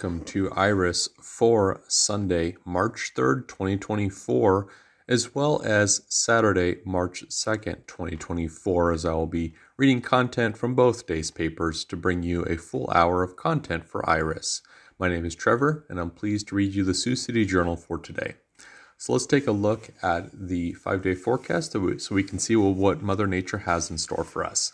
Welcome to Iris for Sunday, March 3rd, 2024, as well as Saturday, March 2nd, 2024, as I will be reading content from both days' papers to bring you a full hour of content for Iris. My name is Trevor, and I'm pleased to read you the Sioux City Journal for today. So let's take a look at the five day forecast so we can see what Mother Nature has in store for us.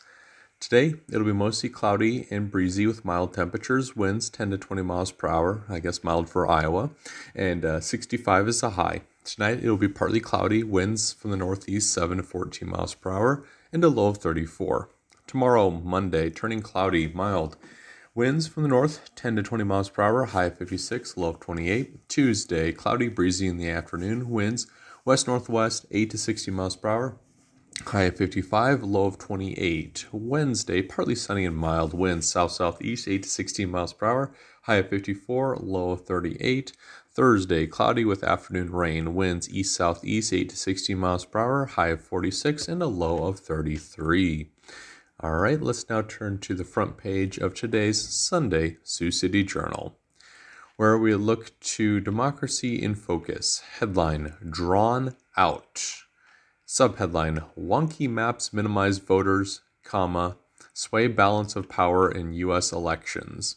Today, it'll be mostly cloudy and breezy with mild temperatures, winds 10 to 20 miles per hour, I guess mild for Iowa, and uh, 65 is the high. Tonight, it'll be partly cloudy, winds from the northeast 7 to 14 miles per hour, and a low of 34. Tomorrow, Monday, turning cloudy, mild. Winds from the north 10 to 20 miles per hour, high of 56, low of 28. Tuesday, cloudy, breezy in the afternoon, winds west northwest 8 to 60 miles per hour, High of 55, low of 28. Wednesday, partly sunny and mild winds, south southeast 8 to 16 miles per hour. High of 54, low of 38. Thursday, cloudy with afternoon rain, winds east southeast 8 to 16 miles per hour. High of 46 and a low of 33. All right, let's now turn to the front page of today's Sunday Sioux City Journal, where we look to Democracy in Focus. Headline Drawn Out. Subheadline Wonky maps minimize voters, comma, sway balance of power in US elections.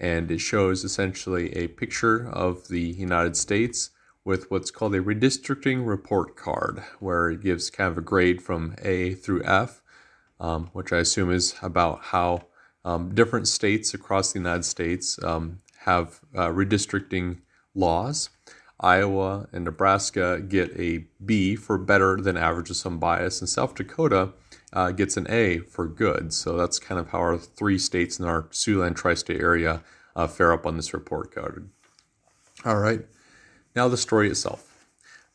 And it shows essentially a picture of the United States with what's called a redistricting report card, where it gives kind of a grade from A through F, um, which I assume is about how um, different states across the United States um, have uh, redistricting laws. Iowa and Nebraska get a B for better than average with some bias, and South Dakota uh, gets an A for good. So that's kind of how our three states in our Siouxland tri state area uh, fare up on this report card. All right, now the story itself.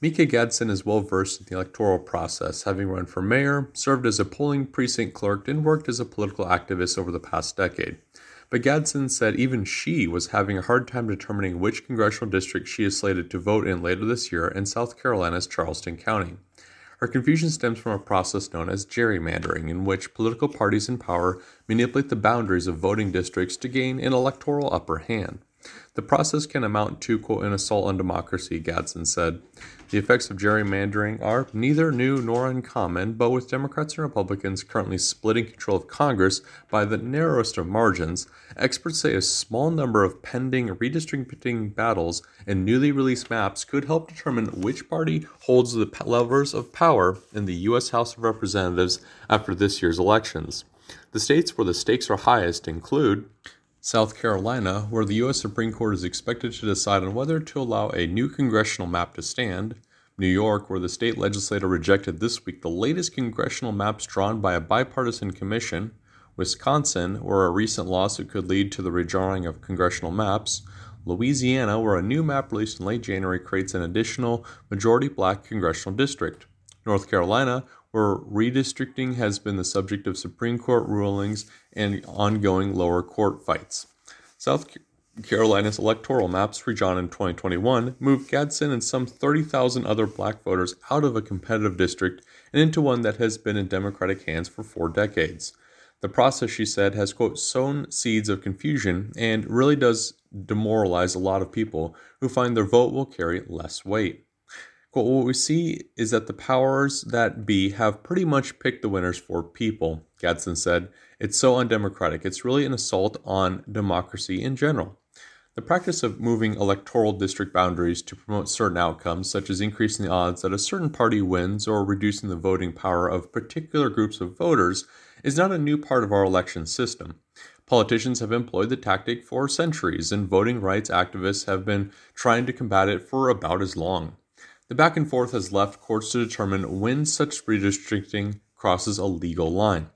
Mika Gadsden is well versed in the electoral process, having run for mayor, served as a polling precinct clerk, and worked as a political activist over the past decade. But Gadsden said even she was having a hard time determining which congressional district she is slated to vote in later this year in South Carolina's Charleston County. Her confusion stems from a process known as gerrymandering, in which political parties in power manipulate the boundaries of voting districts to gain an electoral upper hand. The process can amount to, quote, an assault on democracy, Gadsden said. The effects of gerrymandering are neither new nor uncommon, but with Democrats and Republicans currently splitting control of Congress by the narrowest of margins, experts say a small number of pending redistricting battles and newly released maps could help determine which party holds the levers of power in the U.S. House of Representatives after this year's elections. The states where the stakes are highest include South Carolina, where the U.S. Supreme Court is expected to decide on whether to allow a new congressional map to stand, New York, where the state legislature rejected this week the latest congressional maps drawn by a bipartisan commission, Wisconsin, where a recent lawsuit could lead to the redrawing of congressional maps, Louisiana, where a new map released in late January creates an additional majority black congressional district, North Carolina, where redistricting has been the subject of Supreme Court rulings and ongoing lower court fights. South Carolina's electoral maps redrawn in 2021 moved Gadsden and some 30,000 other black voters out of a competitive district and into one that has been in Democratic hands for four decades. The process, she said, has, quote, sown seeds of confusion and really does demoralize a lot of people who find their vote will carry less weight. What we see is that the powers that be have pretty much picked the winners for people, Gadsden said. It's so undemocratic. It's really an assault on democracy in general. The practice of moving electoral district boundaries to promote certain outcomes, such as increasing the odds that a certain party wins or reducing the voting power of particular groups of voters, is not a new part of our election system. Politicians have employed the tactic for centuries, and voting rights activists have been trying to combat it for about as long. The back and forth has left courts to determine when such redistricting crosses a legal line.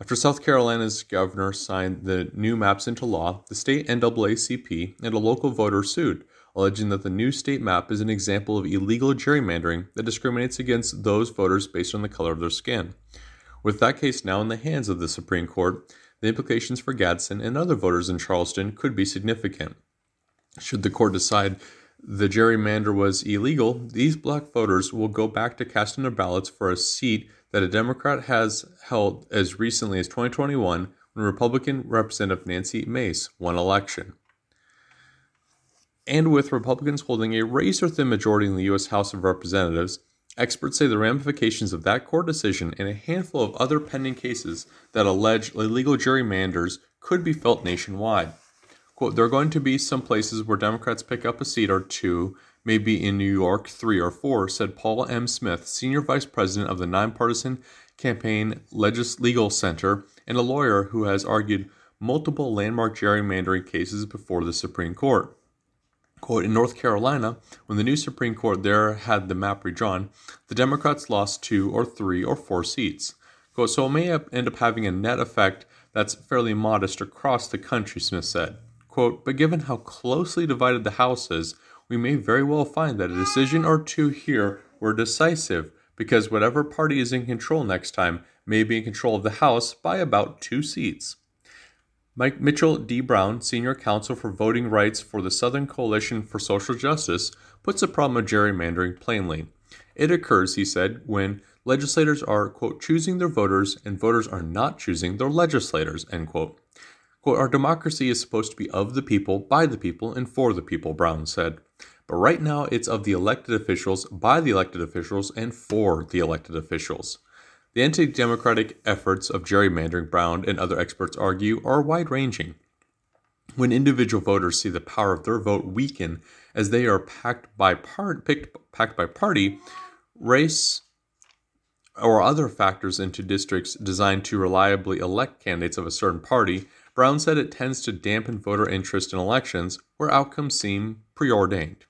After South Carolina's governor signed the new maps into law, the state NAACP and a local voter sued, alleging that the new state map is an example of illegal gerrymandering that discriminates against those voters based on the color of their skin. With that case now in the hands of the Supreme Court, the implications for Gadsden and other voters in Charleston could be significant. Should the court decide the gerrymander was illegal, these black voters will go back to casting their ballots for a seat that a Democrat has held as recently as 2021 when Republican Representative Nancy Mace won election. And with Republicans holding a razor thin majority in the U.S. House of Representatives, experts say the ramifications of that court decision and a handful of other pending cases that allege illegal gerrymanders could be felt nationwide. Quote, there are going to be some places where Democrats pick up a seat or two, maybe in New York, three or four, said Paul M. Smith, Senior Vice President of the Nonpartisan Campaign Legis- Legal Center and a lawyer who has argued multiple landmark gerrymandering cases before the Supreme Court. Quote, in North Carolina, when the new Supreme Court there had the map redrawn, the Democrats lost two or three or four seats. Quote, so it may end up having a net effect that's fairly modest across the country, Smith said. Quote, but given how closely divided the House is, we may very well find that a decision or two here were decisive, because whatever party is in control next time may be in control of the House by about two seats. Mike Mitchell D. Brown, senior counsel for voting rights for the Southern Coalition for Social Justice, puts the problem of gerrymandering plainly. It occurs, he said, when legislators are, quote, choosing their voters and voters are not choosing their legislators, end quote. Quote. Our democracy is supposed to be of the people, by the people, and for the people, Brown said. But right now it's of the elected officials, by the elected officials, and for the elected officials. The anti democratic efforts of gerrymandering, Brown and other experts argue, are wide ranging. When individual voters see the power of their vote weaken as they are packed by, part, picked, packed by party, race, or other factors into districts designed to reliably elect candidates of a certain party, Brown said it tends to dampen voter interest in elections where outcomes seem preordained.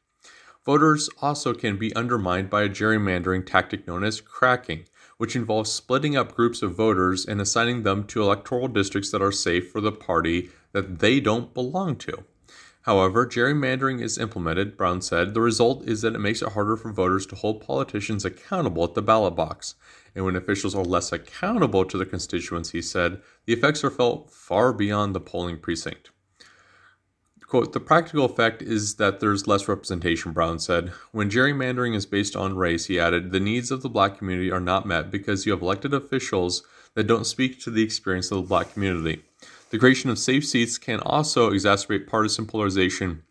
Voters also can be undermined by a gerrymandering tactic known as cracking, which involves splitting up groups of voters and assigning them to electoral districts that are safe for the party that they don't belong to. However, gerrymandering is implemented, Brown said. The result is that it makes it harder for voters to hold politicians accountable at the ballot box. And when officials are less accountable to their constituents, he said, the effects are felt far beyond the polling precinct. Quote, the practical effect is that there's less representation, Brown said. When gerrymandering is based on race, he added, the needs of the black community are not met because you have elected officials that don't speak to the experience of the black community. The creation of safe seats can also exacerbate partisan polarization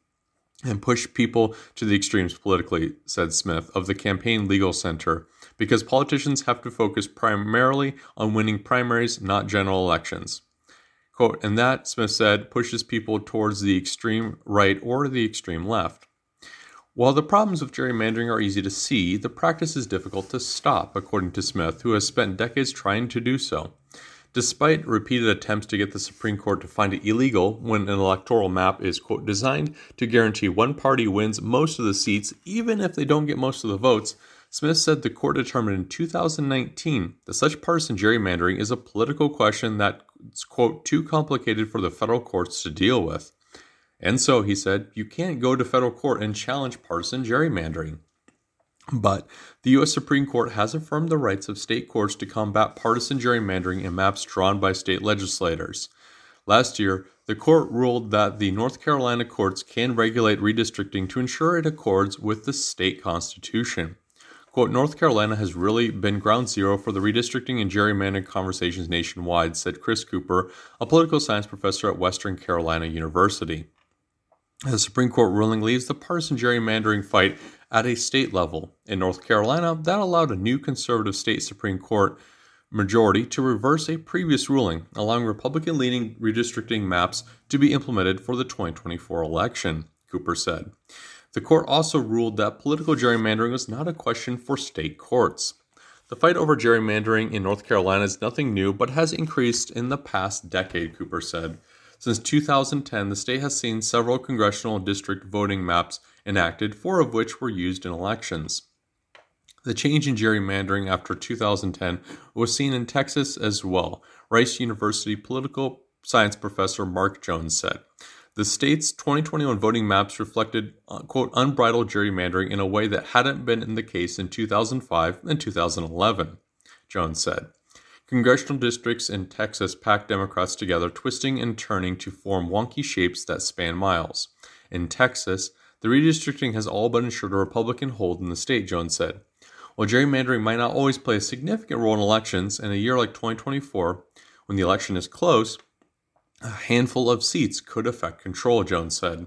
and push people to the extremes politically, said Smith of the Campaign Legal Center, because politicians have to focus primarily on winning primaries, not general elections. Quote, and that, Smith said, pushes people towards the extreme right or the extreme left. While the problems of gerrymandering are easy to see, the practice is difficult to stop, according to Smith, who has spent decades trying to do so. Despite repeated attempts to get the Supreme Court to find it illegal when an electoral map is, quote, designed to guarantee one party wins most of the seats, even if they don't get most of the votes, Smith said the court determined in 2019 that such partisan gerrymandering is a political question that's, quote, too complicated for the federal courts to deal with. And so, he said, you can't go to federal court and challenge partisan gerrymandering. But the U.S. Supreme Court has affirmed the rights of state courts to combat partisan gerrymandering in maps drawn by state legislators. Last year, the court ruled that the North Carolina courts can regulate redistricting to ensure it accords with the state constitution. Quote, North Carolina has really been ground zero for the redistricting and gerrymandering conversations nationwide, said Chris Cooper, a political science professor at Western Carolina University. The Supreme Court ruling leaves the partisan gerrymandering fight at a state level. In North Carolina, that allowed a new conservative state Supreme Court majority to reverse a previous ruling, allowing Republican leaning redistricting maps to be implemented for the 2024 election, Cooper said. The court also ruled that political gerrymandering was not a question for state courts. The fight over gerrymandering in North Carolina is nothing new, but has increased in the past decade, Cooper said. Since 2010, the state has seen several congressional district voting maps enacted, four of which were used in elections. The change in gerrymandering after 2010 was seen in Texas as well, Rice University political science professor Mark Jones said. The state's 2021 voting maps reflected, uh, quote, unbridled gerrymandering in a way that hadn't been in the case in 2005 and 2011, Jones said. Congressional districts in Texas pack Democrats together, twisting and turning to form wonky shapes that span miles. In Texas, the redistricting has all but ensured a Republican hold in the state, Jones said. While gerrymandering might not always play a significant role in elections, in a year like 2024, when the election is close, a handful of seats could affect control, Jones said.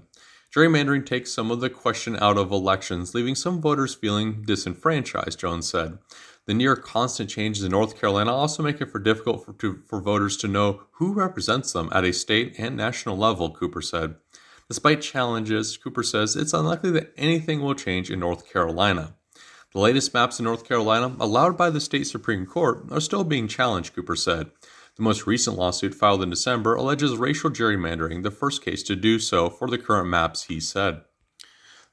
Gerrymandering takes some of the question out of elections, leaving some voters feeling disenfranchised, Jones said. The near constant changes in North Carolina also make it for difficult for, to, for voters to know who represents them at a state and national level, Cooper said. Despite challenges, Cooper says it's unlikely that anything will change in North Carolina. The latest maps in North Carolina, allowed by the state Supreme Court, are still being challenged, Cooper said. The most recent lawsuit filed in December alleges racial gerrymandering, the first case to do so for the current maps, he said.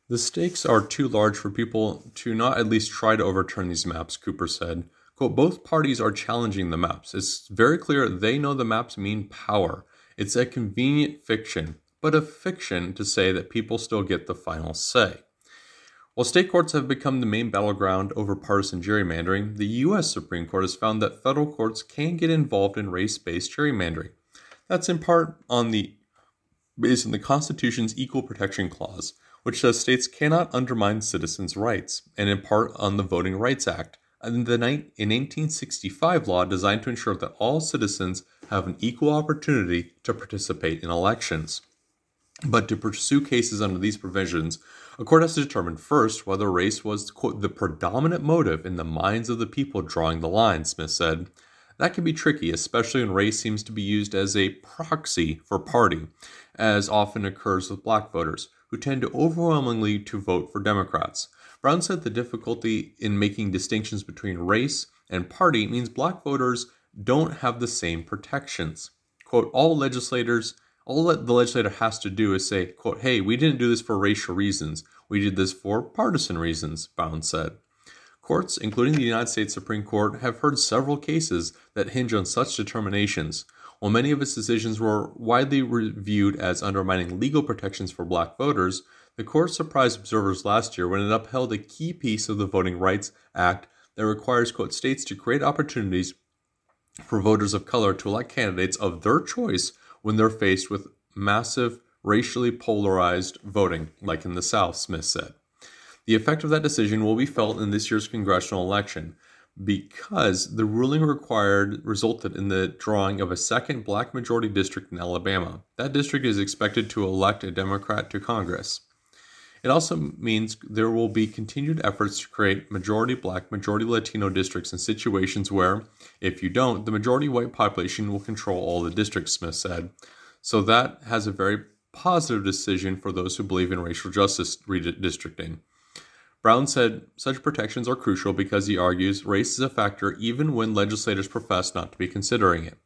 The stakes are too large for people to not at least try to overturn these maps, Cooper said. Quote, both parties are challenging the maps. It's very clear they know the maps mean power. It's a convenient fiction, but a fiction to say that people still get the final say. While state courts have become the main battleground over partisan gerrymandering, the U.S. Supreme Court has found that federal courts can get involved in race based gerrymandering. That's in part on the based on the Constitution's Equal Protection Clause, which says states cannot undermine citizens' rights, and in part on the Voting Rights Act, and the 1865 law designed to ensure that all citizens have an equal opportunity to participate in elections. But to pursue cases under these provisions, a court has to determine first whether race was, quote, the predominant motive in the minds of the people drawing the line, Smith said. That can be tricky, especially when race seems to be used as a proxy for party, as often occurs with black voters, who tend to overwhelmingly to vote for Democrats. Brown said the difficulty in making distinctions between race and party means black voters don't have the same protections. Quote, all legislators all that the legislator has to do is say, quote, hey, we didn't do this for racial reasons. We did this for partisan reasons, Brown said. Courts, including the United States Supreme Court, have heard several cases that hinge on such determinations. While many of its decisions were widely reviewed as undermining legal protections for black voters, the court surprised observers last year when it upheld a key piece of the Voting Rights Act that requires, quote, states to create opportunities for voters of color to elect candidates of their choice when they're faced with massive racially polarized voting, like in the South, Smith said. The effect of that decision will be felt in this year's congressional election because the ruling required resulted in the drawing of a second black majority district in Alabama. That district is expected to elect a Democrat to Congress. It also means there will be continued efforts to create majority black, majority Latino districts in situations where, if you don't, the majority white population will control all the districts, Smith said. So that has a very positive decision for those who believe in racial justice redistricting. Brown said such protections are crucial because he argues race is a factor even when legislators profess not to be considering it.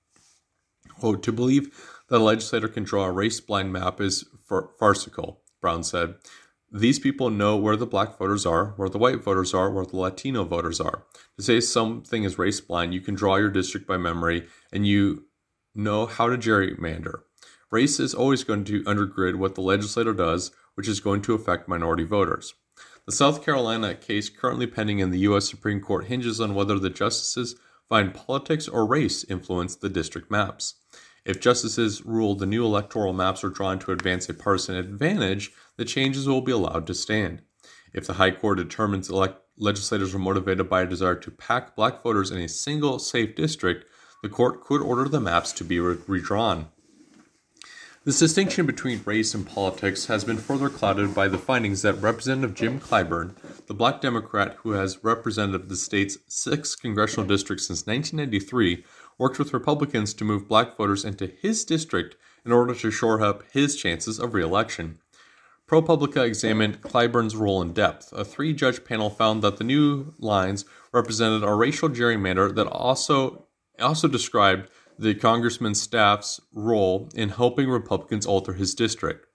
Quote, to believe that a legislator can draw a race blind map is farcical, Brown said. These people know where the black voters are, where the white voters are, where the Latino voters are. To say something is race blind, you can draw your district by memory and you know how to gerrymander. Race is always going to undergird what the legislator does, which is going to affect minority voters. The South Carolina case currently pending in the U.S. Supreme Court hinges on whether the justices find politics or race influence the district maps. If justices rule the new electoral maps are drawn to advance a partisan advantage, the changes will be allowed to stand. If the High Court determines elect- legislators are motivated by a desire to pack black voters in a single safe district, the court could order the maps to be re- redrawn. This distinction between race and politics has been further clouded by the findings that Representative Jim Clyburn, the black Democrat who has represented the state's six congressional districts since 1993, worked with Republicans to move black voters into his district in order to shore up his chances of reelection. ProPublica examined Clyburn's role in depth. A three judge panel found that the new lines represented a racial gerrymander that also, also described the congressman's staff's role in helping Republicans alter his district.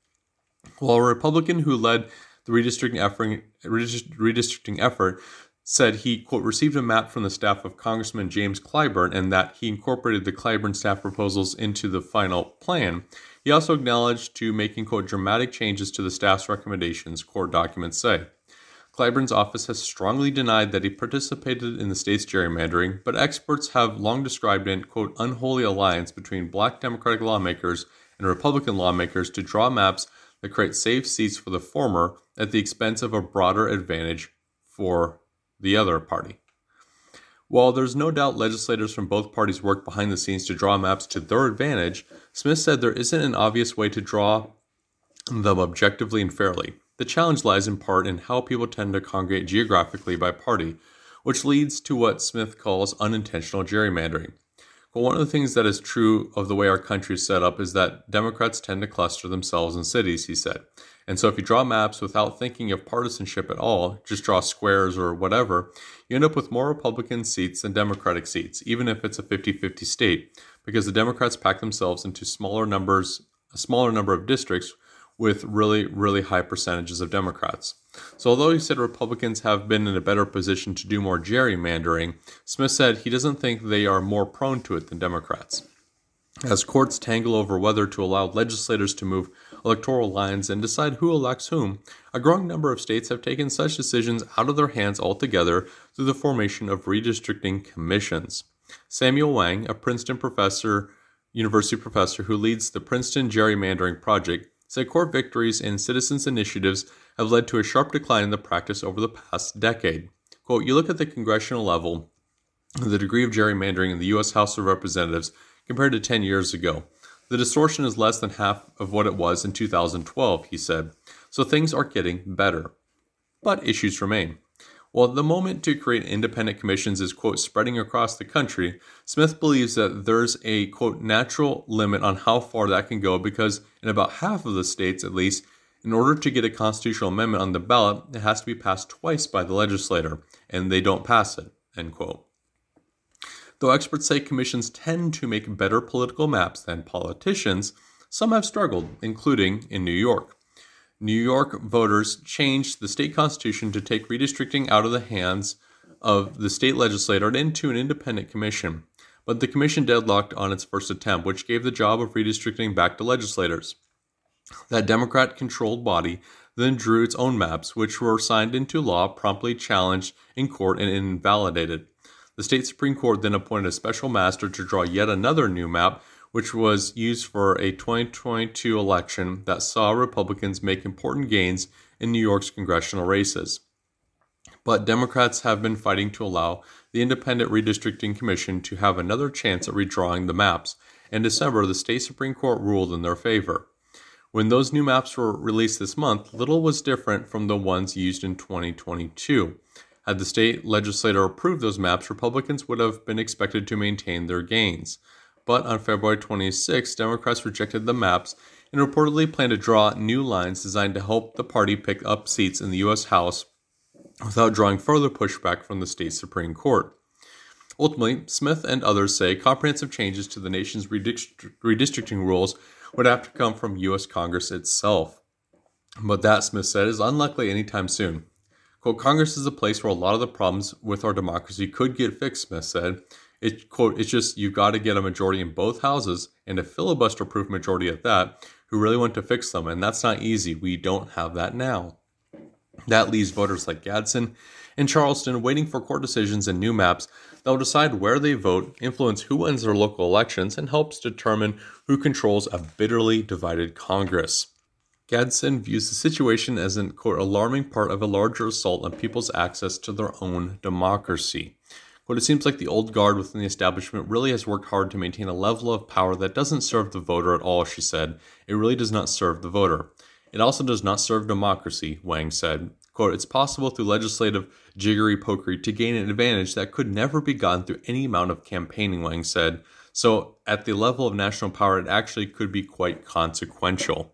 While a Republican who led the redistricting effort, redistricting effort said he, quote, received a map from the staff of Congressman James Clyburn and that he incorporated the Clyburn staff proposals into the final plan. He also acknowledged to making, quote, dramatic changes to the staff's recommendations, court documents say. Clyburn's office has strongly denied that he participated in the state's gerrymandering, but experts have long described an, quote, unholy alliance between black Democratic lawmakers and Republican lawmakers to draw maps that create safe seats for the former at the expense of a broader advantage for the other party. While there's no doubt legislators from both parties work behind the scenes to draw maps to their advantage, Smith said there isn't an obvious way to draw them objectively and fairly. The challenge lies in part in how people tend to congregate geographically by party, which leads to what Smith calls unintentional gerrymandering. But one of the things that is true of the way our country is set up is that Democrats tend to cluster themselves in cities, he said. And so if you draw maps without thinking of partisanship at all, just draw squares or whatever, you end up with more Republican seats than Democratic seats, even if it's a 50-50 state, because the Democrats pack themselves into smaller numbers, a smaller number of districts with really, really high percentages of Democrats. So, although he said Republicans have been in a better position to do more gerrymandering, Smith said he doesn't think they are more prone to it than Democrats. As courts tangle over whether to allow legislators to move electoral lines and decide who elects whom, a growing number of states have taken such decisions out of their hands altogether through the formation of redistricting commissions. Samuel Wang, a Princeton professor, university professor who leads the Princeton Gerrymandering Project, said court victories and citizens' initiatives have led to a sharp decline in the practice over the past decade. Quote, you look at the congressional level, the degree of gerrymandering in the U.S. House of Representatives compared to 10 years ago. The distortion is less than half of what it was in 2012, he said, so things are getting better. But issues remain. While the moment to create independent commissions is, quote, spreading across the country, Smith believes that there's a, quote, natural limit on how far that can go because in about half of the states, at least, in order to get a constitutional amendment on the ballot, it has to be passed twice by the legislator, and they don't pass it, end quote. Though experts say commissions tend to make better political maps than politicians, some have struggled, including in New York. New York voters changed the state constitution to take redistricting out of the hands of the state legislature and into an independent commission. But the commission deadlocked on its first attempt, which gave the job of redistricting back to legislators. That Democrat controlled body then drew its own maps, which were signed into law, promptly challenged in court, and invalidated. The state Supreme Court then appointed a special master to draw yet another new map, which was used for a 2022 election that saw Republicans make important gains in New York's congressional races. But Democrats have been fighting to allow the Independent Redistricting Commission to have another chance at redrawing the maps. In December, the state Supreme Court ruled in their favor. When those new maps were released this month, little was different from the ones used in 2022. Had the state legislature approved those maps, Republicans would have been expected to maintain their gains. But on February 26, Democrats rejected the maps and reportedly plan to draw new lines designed to help the party pick up seats in the U.S. House without drawing further pushback from the state Supreme Court. Ultimately, Smith and others say comprehensive changes to the nation's redistricting rules would have to come from U.S. Congress itself. But that, Smith said, is unlikely anytime soon. Quote, Congress is a place where a lot of the problems with our democracy could get fixed, Smith said, it quote, it's just you've got to get a majority in both houses and a filibuster proof majority at that who really want to fix them. And that's not easy. We don't have that now. That leaves voters like Gadsden and Charleston waiting for court decisions and new maps that will decide where they vote, influence who wins their local elections, and helps determine who controls a bitterly divided Congress. Gadsden views the situation as an quote, alarming part of a larger assault on people's access to their own democracy. But it seems like the old guard within the establishment really has worked hard to maintain a level of power that doesn't serve the voter at all, she said. It really does not serve the voter. It also does not serve democracy, Wang said. Quote, it's possible through legislative jiggery pokery to gain an advantage that could never be gotten through any amount of campaigning, Wang said. So, at the level of national power, it actually could be quite consequential.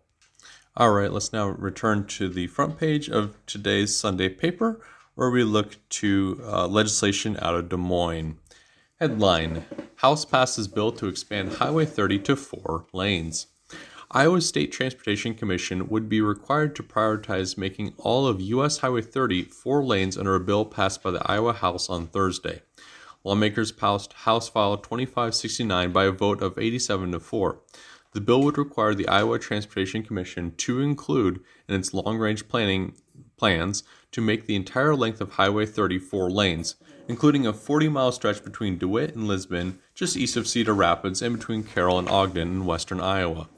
All right, let's now return to the front page of today's Sunday paper, where we look to uh, legislation out of Des Moines. Headline House passes bill to expand Highway 30 to four lanes. Iowa State Transportation Commission would be required to prioritize making all of U.S. Highway 30 four lanes under a bill passed by the Iowa House on Thursday. Lawmakers passed House File 2569 by a vote of 87 to 4. The bill would require the Iowa Transportation Commission to include in its long range planning plans to make the entire length of Highway 30 four lanes, including a 40 mile stretch between DeWitt and Lisbon, just east of Cedar Rapids, and between Carroll and Ogden in western Iowa.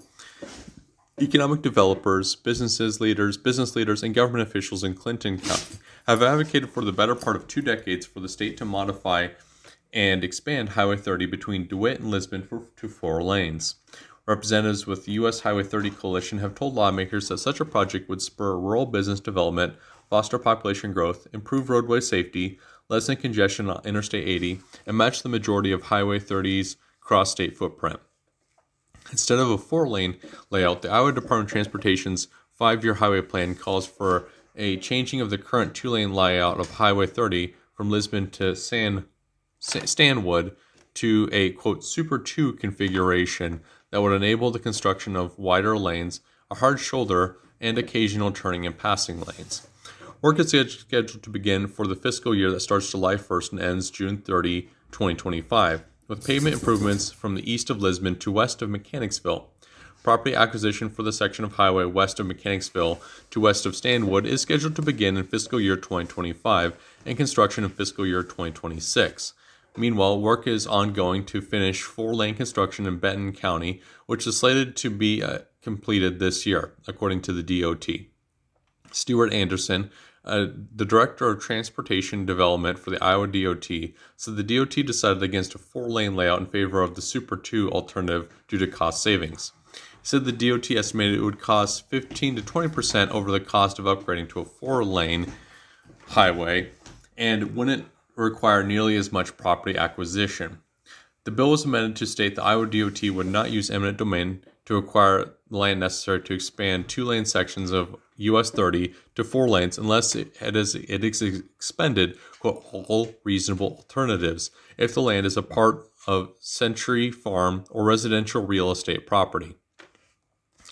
Economic developers, businesses leaders, business leaders, and government officials in Clinton County have advocated for the better part of two decades for the state to modify and expand Highway 30 between DeWitt and Lisbon for, to four lanes. Representatives with the U.S. Highway 30 Coalition have told lawmakers that such a project would spur rural business development, foster population growth, improve roadway safety, lessen congestion on Interstate 80, and match the majority of Highway 30's cross state footprint. Instead of a four lane layout, the Iowa Department of Transportation's five year highway plan calls for a changing of the current two lane layout of Highway 30 from Lisbon to San, Stanwood to a quote Super 2 configuration that would enable the construction of wider lanes, a hard shoulder, and occasional turning and passing lanes. Work is scheduled to begin for the fiscal year that starts July 1st and ends June 30, 2025, with pavement improvements from the east of Lisbon to west of Mechanicsville. Property acquisition for the section of highway west of Mechanicsville to west of Stanwood is scheduled to begin in fiscal year 2025 and construction in fiscal year 2026. Meanwhile, work is ongoing to finish four lane construction in Benton County, which is slated to be uh, completed this year, according to the DOT. Stuart Anderson, uh, the director of transportation development for the Iowa DOT, said the DOT decided against a four lane layout in favor of the Super 2 alternative due to cost savings. He said the DOT estimated it would cost 15 to 20 percent over the cost of upgrading to a four lane highway and wouldn't require nearly as much property acquisition. The bill was amended to state the Iowa DOT would not use eminent domain to acquire land necessary to expand two lane sections of US 30 to four lanes unless it has it is expended quote, all reasonable alternatives if the land is a part of century farm or residential real estate property.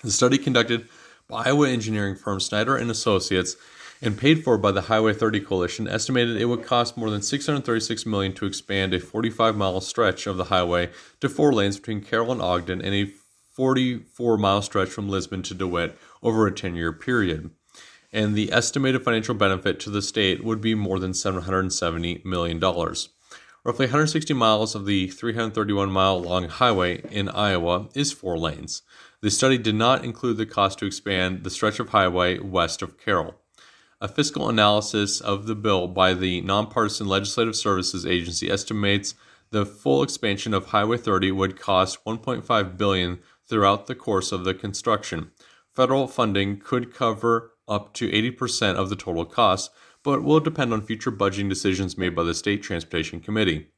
The study conducted by Iowa engineering firm Snyder and Associates and paid for by the Highway 30 Coalition estimated it would cost more than 636 million to expand a 45-mile stretch of the highway to four lanes between Carroll and Ogden and a 44-mile stretch from Lisbon to DeWitt over a 10-year period. And the estimated financial benefit to the state would be more than 770 million dollars. Roughly 160 miles of the 331 mile long highway in Iowa is four lanes. The study did not include the cost to expand the stretch of highway west of Carroll. A fiscal analysis of the bill by the Nonpartisan Legislative Services Agency estimates the full expansion of Highway 30 would cost 1.5 billion throughout the course of the construction. Federal funding could cover up to 80% of the total cost, but will depend on future budgeting decisions made by the State Transportation Committee.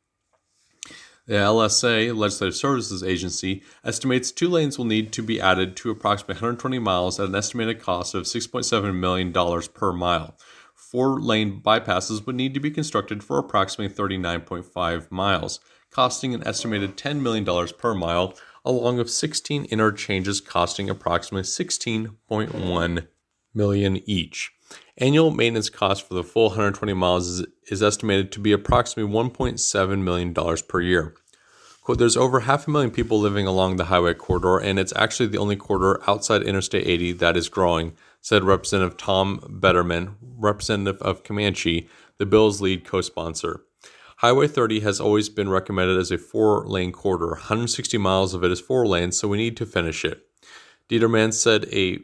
The LSA, Legislative Services Agency, estimates two lanes will need to be added to approximately 120 miles at an estimated cost of $6.7 million per mile. Four lane bypasses would need to be constructed for approximately 39.5 miles, costing an estimated $10 million per mile, along with 16 interchanges costing approximately 16.1 million each. Annual maintenance cost for the full 120 miles is, is estimated to be approximately $1.7 million per year. Quote, there's over half a million people living along the highway corridor, and it's actually the only corridor outside Interstate 80 that is growing, said Representative Tom Determann, representative of Camanche, the bill's lead co sponsor. Highway 30 has always been recommended as a four lane corridor. 160 miles of it is four lanes, so we need to finish it. Determann said a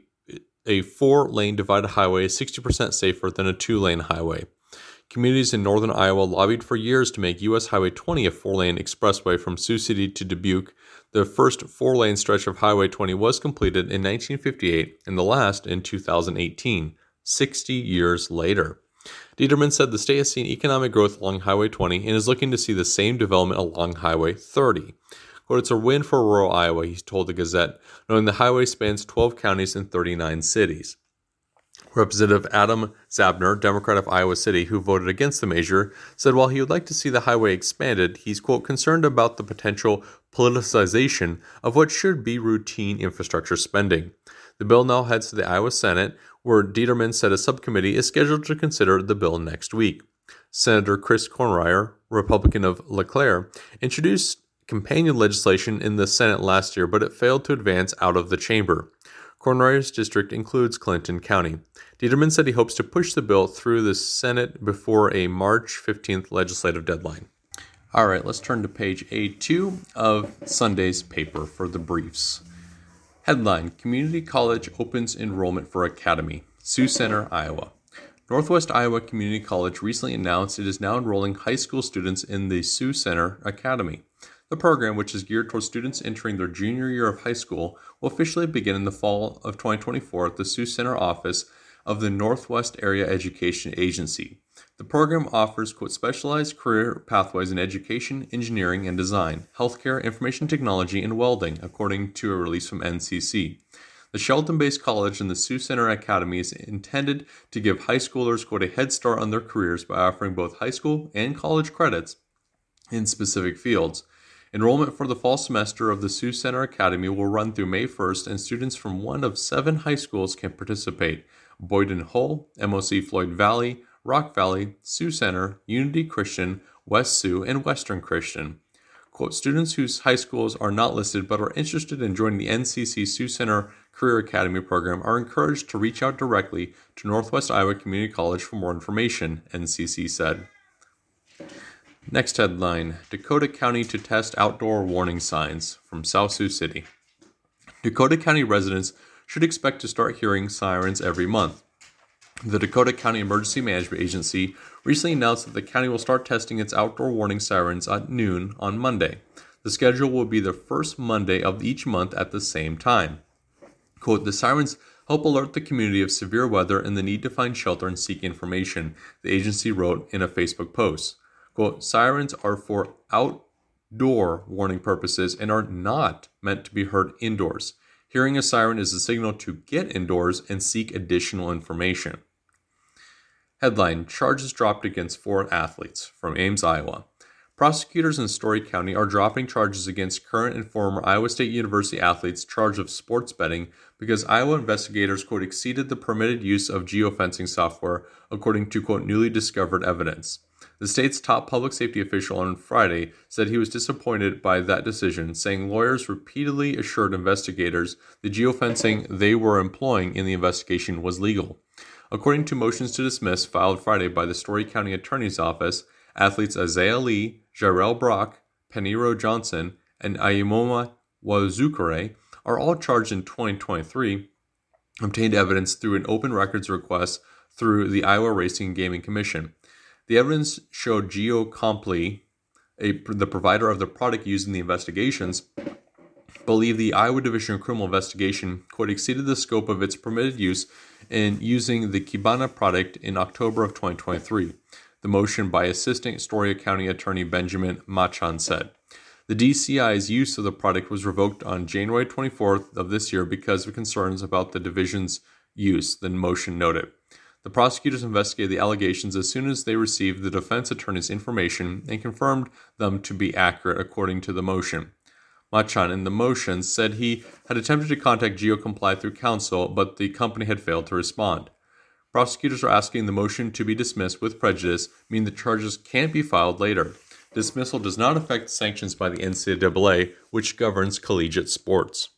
a four lane divided highway is 60% safer than a two lane highway. Communities in northern Iowa lobbied for years to make US Highway 20 a four lane expressway from Sioux City to Dubuque. The first four lane stretch of Highway 20 was completed in 1958 and the last in 2018, 60 years later. Determann said the state has seen economic growth along Highway 20 and is looking to see the same development along Highway 30. Quote, it's a win for rural Iowa, he told the Gazette, knowing the highway spans 12 counties and 39 cities. Representative Adam Zabner, Democrat of Iowa City, who voted against the measure, said while he would like to see the highway expanded, he's, quote, concerned about the potential politicization of what should be routine infrastructure spending. The bill now heads to the Iowa Senate, where Determann said a subcommittee is scheduled to consider the bill next week. Senator Chris Cournoyer, Republican of LeClaire, introduced companion legislation in the Senate last year, but it failed to advance out of the chamber. Cournoyer's district includes Clinton County. Determann said he hopes to push the bill through the Senate before a March 15th legislative deadline. All right, let's turn to page A2 of Sunday's paper for the briefs. Headline Community College opens enrollment for Academy, Sioux Center, Iowa. Northwest Iowa Community College recently announced it is now enrolling high school students in the Sioux Center Academy. The program, which is geared towards students entering their junior year of high school, will officially begin in the fall of 2024 at the Sioux Center office of the Northwest Area Education Agency. The program offers quote, specialized career pathways in education, engineering, and design, healthcare, information technology, and welding, according to a release from NCC. The Sheldon based college and the Sioux Center Academy is intended to give high schoolers quote, a head start on their careers by offering both high school and college credits in specific fields. Enrollment for the fall semester of the Sioux Center Academy will run through May 1st, and students from one of seven high schools can participate Boyden Hull, MOC Floyd Valley, Rock Valley, Sioux Center, Unity Christian, West Sioux, and Western Christian. Quote, students whose high schools are not listed but are interested in joining the NCC Sioux Center Career Academy program are encouraged to reach out directly to Northwest Iowa Community College for more information, NCC said. Next headline Dakota County to test outdoor warning signs from South Sioux City. Dakota County residents should expect to start hearing sirens every month. The Dakota County Emergency Management Agency recently announced that the county will start testing its outdoor warning sirens at noon on Monday. The schedule will be the first Monday of each month at the same time. Quote, the sirens help alert the community of severe weather and the need to find shelter and seek information, the agency wrote in a Facebook post. Quote, sirens are for outdoor warning purposes and are not meant to be heard indoors. Hearing a siren is a signal to get indoors and seek additional information. Headline Charges dropped against four athletes from Ames, Iowa. Prosecutors in Story County are dropping charges against current and former Iowa State University athletes charged of sports betting because Iowa investigators, quote, exceeded the permitted use of geofencing software, according to, quote, newly discovered evidence. The state's top public safety official on Friday said he was disappointed by that decision, saying lawyers repeatedly assured investigators the geofencing they were employing in the investigation was legal. According to motions to dismiss filed Friday by the Story County Attorney's Office, athletes Isaiah Lee, Jirehl Brock, Paniro Johnson, and Eyioma Uwazurike are all charged in 2023, obtained evidence through an open records request through the Iowa Racing and Gaming Commission. The evidence showed GeoComply, a, the provider of the product used in the investigations, believed the Iowa Division of Criminal Investigation quote exceeded the scope of its permitted use in using the Kibana product in October of 2023. The motion by Assistant Story County Attorney Benjamin Matchan said. The DCI's use of the product was revoked on January 24th of this year because of concerns about the division's use, the motion noted. The prosecutors investigated the allegations as soon as they received the defense attorney's information and confirmed them to be accurate according to the motion. Matchan in the motion said he had attempted to contact GeoComply through counsel, but the company had failed to respond. Prosecutors are asking the motion to be dismissed with prejudice, meaning the charges can't be filed later. Dismissal does not affect sanctions by the NCAA, which governs collegiate sports.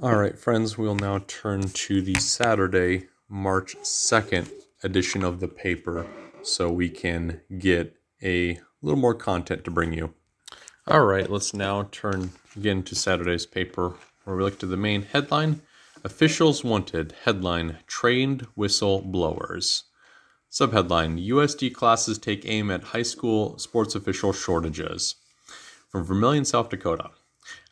All right, friends, we'll now turn to the Saturday, March 2nd edition of the paper so we can get a little more content to bring you. All right, let's now turn again to Saturday's paper where we look to the main headline Officials Wanted. Headline Trained Whistle Blowers. Subheadline USD classes take aim at high school sports official shortages. From Vermillion, South Dakota.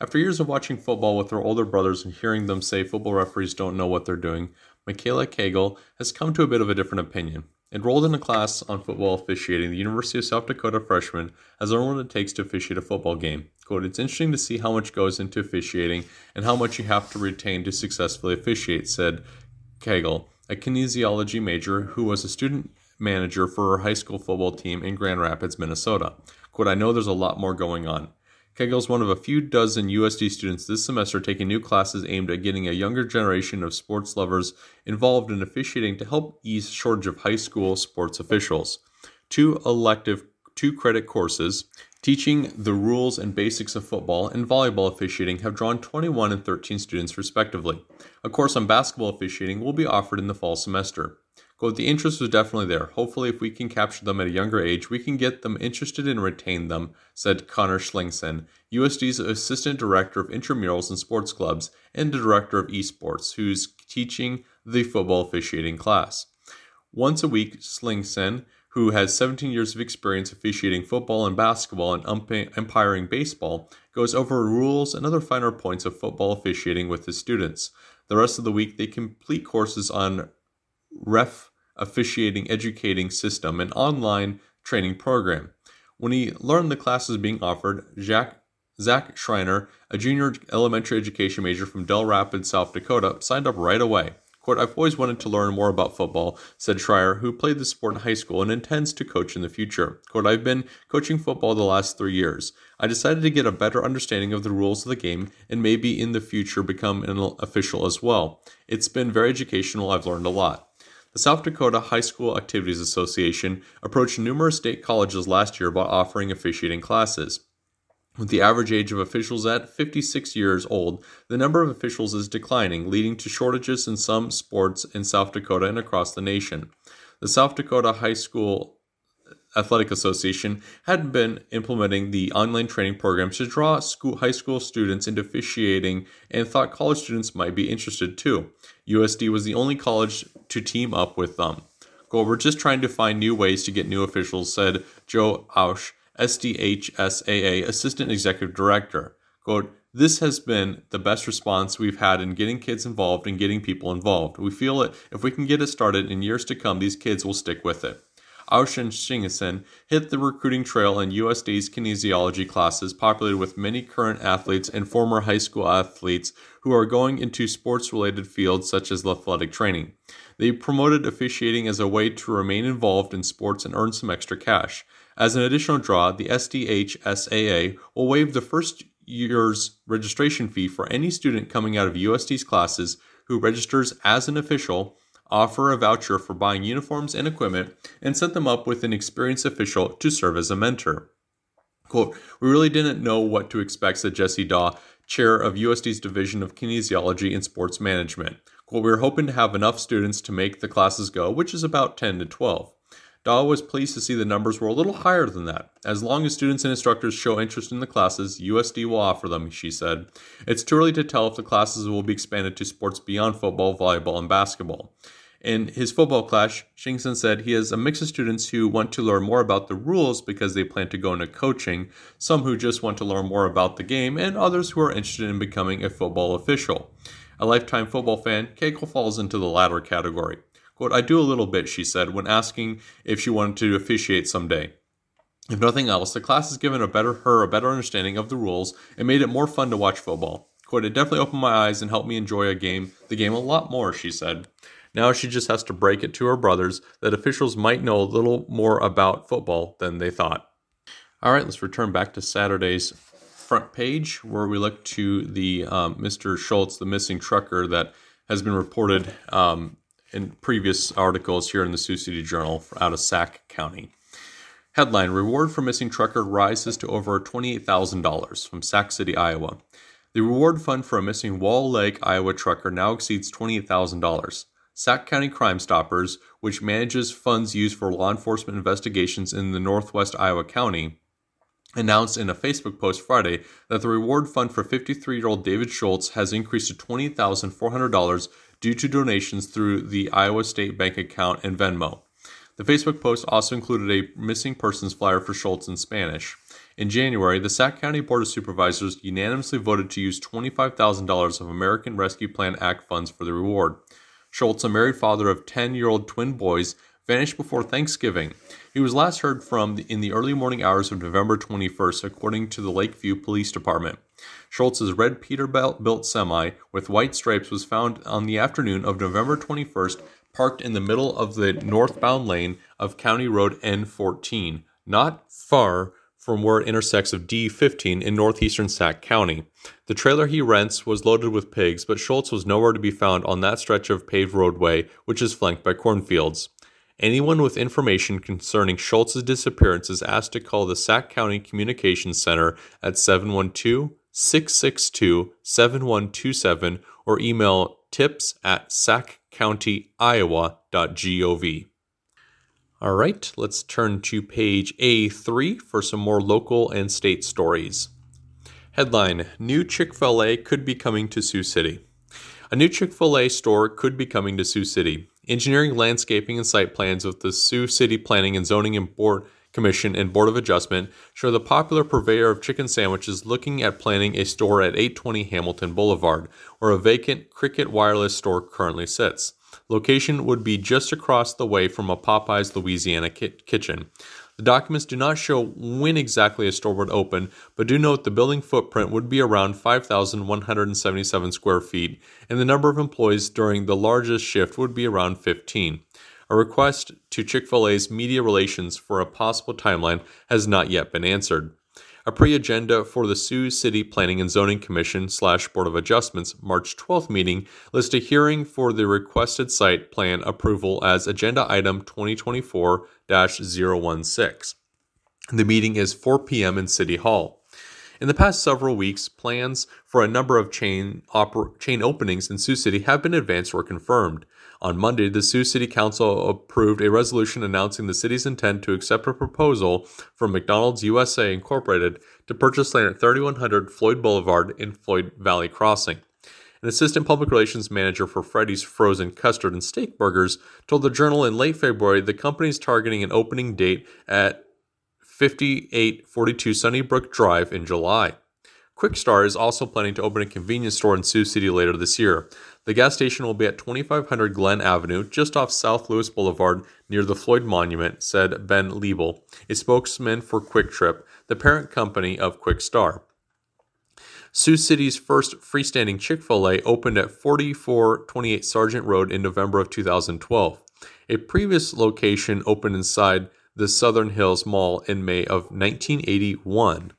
After years of watching football with her older brothers and hearing them say football referees don't know what they're doing, Michaela Cagle has come to a bit of a different opinion. Enrolled in a class on football officiating, the University of South Dakota freshman has learned what it takes to officiate a football game. It's interesting to see how much goes into officiating and how much you have to retain to successfully officiate, said Cagle, a kinesiology major who was a student manager for her high school football team in Grand Rapids, Minnesota. Quote, I know there's a lot more going on. Cagle is one of a few dozen USD students this semester taking new classes aimed at getting a younger generation of sports lovers involved in officiating to help ease shortage of high school sports officials. Two elective two credit courses teaching the rules and basics of football and volleyball officiating have drawn 21 and 13 students respectively. A course on basketball officiating will be offered in the fall semester. Quote, the interest was definitely there. Hopefully, if we can capture them at a younger age, we can get them interested and retain them, said Connor Schlingson, USD's Assistant Director of Intramurals and Sports Clubs and the Director of Esports, who's teaching the football officiating class. Once a week, Slingson who has 17 years of experience officiating football and basketball and umpiring baseball, goes over rules and other finer points of football officiating with his students. The rest of the week, they complete courses on ref officiating educating system, an online training program. When he learned the classes being offered, Jack, Zach Schreiner, a junior elementary education major from Dell Rapids, South Dakota, signed up right away. Quote, I've always wanted to learn more about football, said Schreier, who played the sport in high school and intends to coach in the future. Quote, I've been coaching football the last three years. I decided to get a better understanding of the rules of the game and maybe in the future become an official as well. It's been very educational. I've learned a lot. The South Dakota High School Activities Association approached numerous state colleges last year about offering officiating classes. With the average age of officials at 56 years old, the number of officials is declining, leading to shortages in some sports in South Dakota and across the nation. The South Dakota High School Athletic Association had been implementing the online training programs to draw school, high school students into officiating and thought college students might be interested too. USD was the only college to team up with them. Go, we're just trying to find new ways to get new officials, said Joe Auch, SDHSAA Assistant Executive Director. Quote, this has been the best response we've had in getting kids involved and getting people involved. We feel that if we can get it started in years to come, these kids will stick with it. Aushin Shingason hit the recruiting trail in USD's kinesiology classes, populated with many current athletes and former high school athletes who are going into sports related fields such as athletic training. They promoted officiating as a way to remain involved in sports and earn some extra cash. As an additional draw, the SDHSAA will waive the first year's registration fee for any student coming out of USD's classes who registers as an official, offer a voucher for buying uniforms and equipment, and set them up with an experienced official to serve as a mentor. Quote, we really didn't know what to expect, said Jesse Daw, chair of USD's Division of Kinesiology and Sports Management. Quote, we were hoping to have enough students to make the classes go, which is about 10 to 12. Dahl was pleased to see the numbers were a little higher than that. As long as students and instructors show interest in the classes, USD will offer them, she said. It's too early to tell if the classes will be expanded to sports beyond football, volleyball, and basketball. In his football class, Shingson said he has a mix of students who want to learn more about the rules because they plan to go into coaching, some who just want to learn more about the game, and others who are interested in becoming a football official. A lifetime football fan, Keiko falls into the latter category. Quote, I do a little bit, she said, when asking if she wanted to officiate someday. If nothing else, the class has given a better her a better understanding of the rules and made it more fun to watch football. Quote, it definitely opened my eyes and helped me enjoy a game, the game a lot more, she said. Now she just has to break it to her brothers that officials might know a little more about football than they thought. All right, let's return back to Saturday's front page where we look to the um, Mr. Schultz, the missing trucker that has been reported um, in previous articles here in the Sioux City Journal out of Sac County. Headline Reward for missing trucker rises to over $28,000 from Sac City, Iowa. The reward fund for a missing Wall Lake, Iowa trucker now exceeds $28,000. Sac County Crime Stoppers, which manages funds used for law enforcement investigations in the northwest Iowa County, announced in a Facebook post Friday that the reward fund for 53 year old David Schultz has increased to $20,400 due to donations through the Iowa State Bank account and Venmo. The Facebook post also included a missing persons flyer for Schultz in Spanish. In January, the Sac County Board of Supervisors unanimously voted to use $25,000 of American Rescue Plan Act funds for the reward. Schultz, a married father of 10 year old twin boys, vanished before Thanksgiving. He was last heard from in the early morning hours of November 21st, according to the Lakeview Police Department. Schultz's red Peterbilt built semi with white stripes was found on the afternoon of November 21st, parked in the middle of the northbound lane of County Road N14, not far from where it intersects of D15 in northeastern Sac County. The trailer he rents was loaded with pigs, but Schultz was nowhere to be found on that stretch of paved roadway, which is flanked by cornfields. Anyone with information concerning Schultz's disappearance is asked to call the Sac County Communications Center at 712 662 7127 or email tips at saccountyiowa.gov. All right, let's turn to page A3 for some more local and state stories. Headline New Chick fil A could be coming to Sioux City. A new Chick fil A store could be coming to Sioux City. engineering, landscaping, and site plans with the Sioux City Planning and Zoning Board Commission and Board of Adjustment show the popular purveyor of chicken sandwiches looking at planning a store at 820 Hamilton Boulevard, where a vacant Cricket Wireless store currently sits. Location would be just across the way from a Popeyes Louisiana ki- kitchen. The documents do not show when exactly a store would open, but do note the building footprint would be around 5,177 square feet, and the number of employees during the largest shift would be around 15. A request to Chick fil A's media relations for a possible timeline has not yet been answered. A pre-agenda for the Sioux City Planning and Zoning Commission slash Board of Adjustments March 12th meeting lists a hearing for the requested site plan approval as agenda item 2024-016. The meeting is 4 p.m. in City Hall. In the past several weeks, plans for a number of chain, oper- chain openings in Sioux City have been advanced or confirmed. On Monday, the Sioux City Council approved a resolution announcing the city's intent to accept a proposal from McDonald's USA Incorporated to purchase land at 3100 Floyd Boulevard in Floyd Valley Crossing. An assistant public relations manager for Freddy's Frozen Custard and Steak Burgers told the Journal in late February the company is targeting an opening date at 5842 Sunnybrook Drive in July. Kwik Star is also planning to open a convenience store in Sioux City later this year. The gas station will be at 2500 Glen Avenue, just off South Lewis Boulevard near the Floyd Monument, said Ben Liebel, a spokesman for Kwik Trip, the parent company of Kwik Star. Sioux City's first freestanding Chick fil A opened at 4428 Sergeant Road in November of 2012. A previous location opened inside the Southern Hills Mall in May of 1981.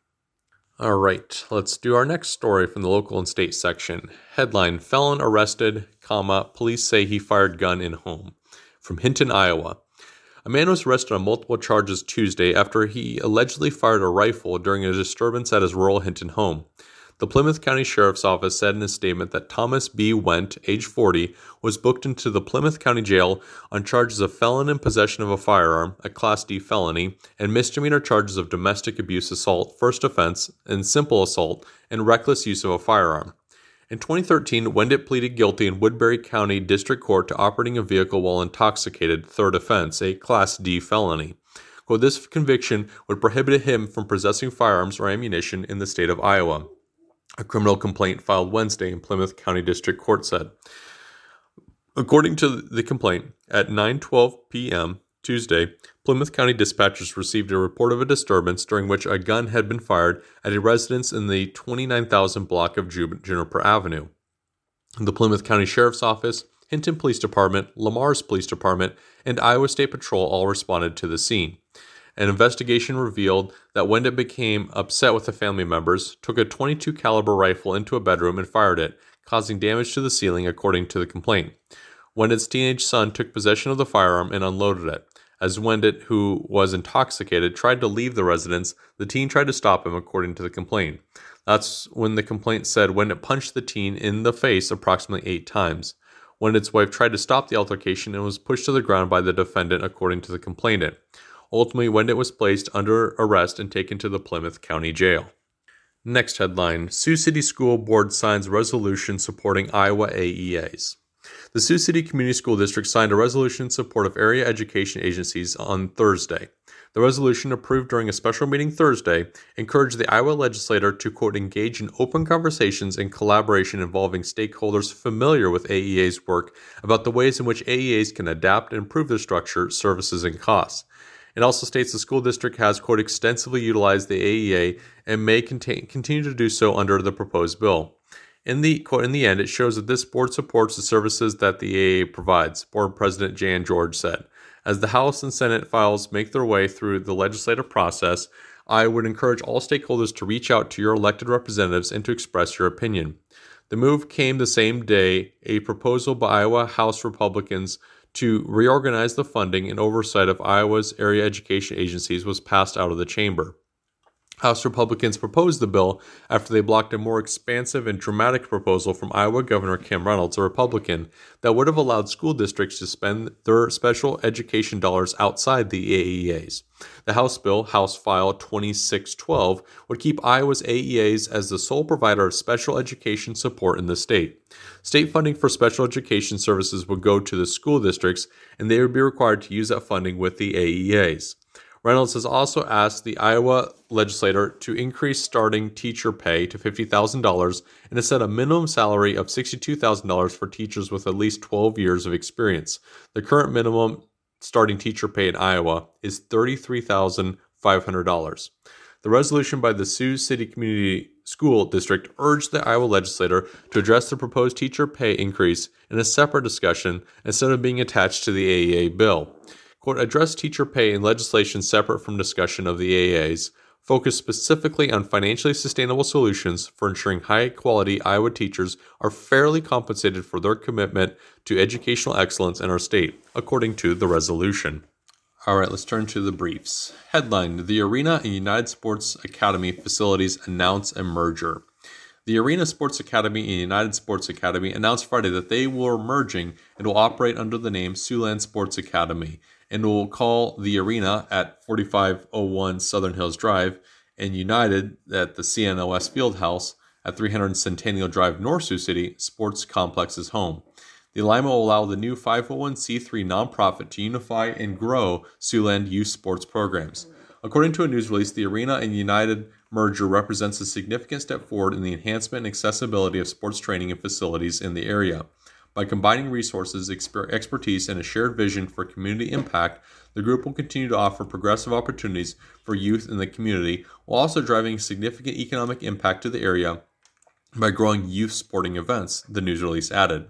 All right, let's do our next story from the local and state section. Headline: Felon arrested, comma, police say he fired gun in home. From Hinton, Iowa. A man was arrested on multiple charges Tuesday after he allegedly fired a rifle during a disturbance at his rural Hinton home. The Plymouth County Sheriff's Office said in a statement that Thomas B. Wendt, age 40, was booked into the Plymouth County Jail on charges of felon in possession of a firearm, a Class D felony, and misdemeanor charges of domestic abuse assault, first offense, and simple assault, and reckless use of a firearm. In 2013, Wendt pleaded guilty in Woodbury County District Court to operating a vehicle while intoxicated, third offense, a Class D felony. Quote, this conviction would prohibit him from possessing firearms or ammunition in the state of Iowa a criminal complaint filed Wednesday in Plymouth County District Court said. According to the complaint, at 9:12 p.m. Tuesday, Plymouth County dispatchers received a report of a disturbance during which a gun had been fired at a residence in the 29,000 block of Juniper Avenue. The Plymouth County Sheriff's Office, Hinton Police Department, Le Mars Police Department, and Iowa State Patrol all responded to the scene. An investigation revealed that Wendt became upset with the family members, took a 22 caliber rifle into a bedroom and fired it, causing damage to the ceiling according to the complaint. Wendt's teenage son took possession of the firearm and unloaded it. As Wendt, who was intoxicated, tried to leave the residence, the teen tried to stop him according to the complaint. That's when the complaint said Wendt punched the teen in the face approximately eight times. Wendt's wife tried to stop the altercation and was pushed to the ground by the defendant according to the complainant. Ultimately, Wendt was placed under arrest and taken to the Plymouth County Jail. Next headline Sioux City School Board signs resolution supporting Iowa AEAs. The Sioux City Community School District signed a resolution in support of area education agencies on Thursday. The resolution, approved during a special meeting Thursday, encouraged the Iowa legislator to, quote, engage in open conversations and collaboration involving stakeholders familiar with AEA's work about the ways in which AEAs can adapt and improve their structure, services, and costs. It also states the school district has, quote, extensively utilized the AEA and may contain, continue to do so under the proposed bill. In the quote, in the end, it shows that this board supports the services that the AEA provides, Board President Jan George said. As the House and Senate files make their way through the legislative process, I would encourage all stakeholders to reach out to your elected representatives and to express your opinion. The move came the same day a proposal by Iowa House Republicans to reorganize the funding and oversight of Iowa's area education agencies was passed out of the chamber. House Republicans proposed the bill after they blocked a more expansive and dramatic proposal from Iowa Governor Kim Reynolds, a Republican, that would have allowed school districts to spend their special education dollars outside the AEAs. The House bill, House File 2612, would keep Iowa's AEAs as the sole provider of special education support in the state. State funding for special education services would go to the school districts, and they would be required to use that funding with the AEAs. Reynolds has also asked the Iowa legislature to increase starting teacher pay to $50,000 and to set a minimum salary of $62,000 for teachers with at least 12 years of experience. The current minimum starting teacher pay in Iowa is $33,500. The resolution by the Sioux City Community School District urged the Iowa legislature to address the proposed teacher pay increase in a separate discussion instead of being attached to the AEA bill quote, address teacher pay in legislation separate from discussion of the AEAs, focus specifically on financially sustainable solutions for ensuring high quality Iowa teachers are fairly compensated for their commitment to educational excellence in our state, according to the resolution. All right, let's turn to the briefs. Headline The Arena and United Sports Academy facilities announce a merger. The Arena Sports Academy and United Sports Academy announced Friday that they were merging and will operate under the name Siouxland Sports Academy and will call the arena at 4501 Southern Hills Drive and United at the CNOS Fieldhouse at 300 Centennial Drive, North Sioux City Sports Complex's home. The alignment will allow the new 501c3 nonprofit to unify and grow Siouxland youth sports programs. According to a news release, the Arena and United merger represents a significant step forward in the enhancement and accessibility of sports training and facilities in the area. By combining resources, exper- expertise, and a shared vision for community impact, the group will continue to offer progressive opportunities for youth in the community while also driving significant economic impact to the area by growing youth sporting events, the news release added.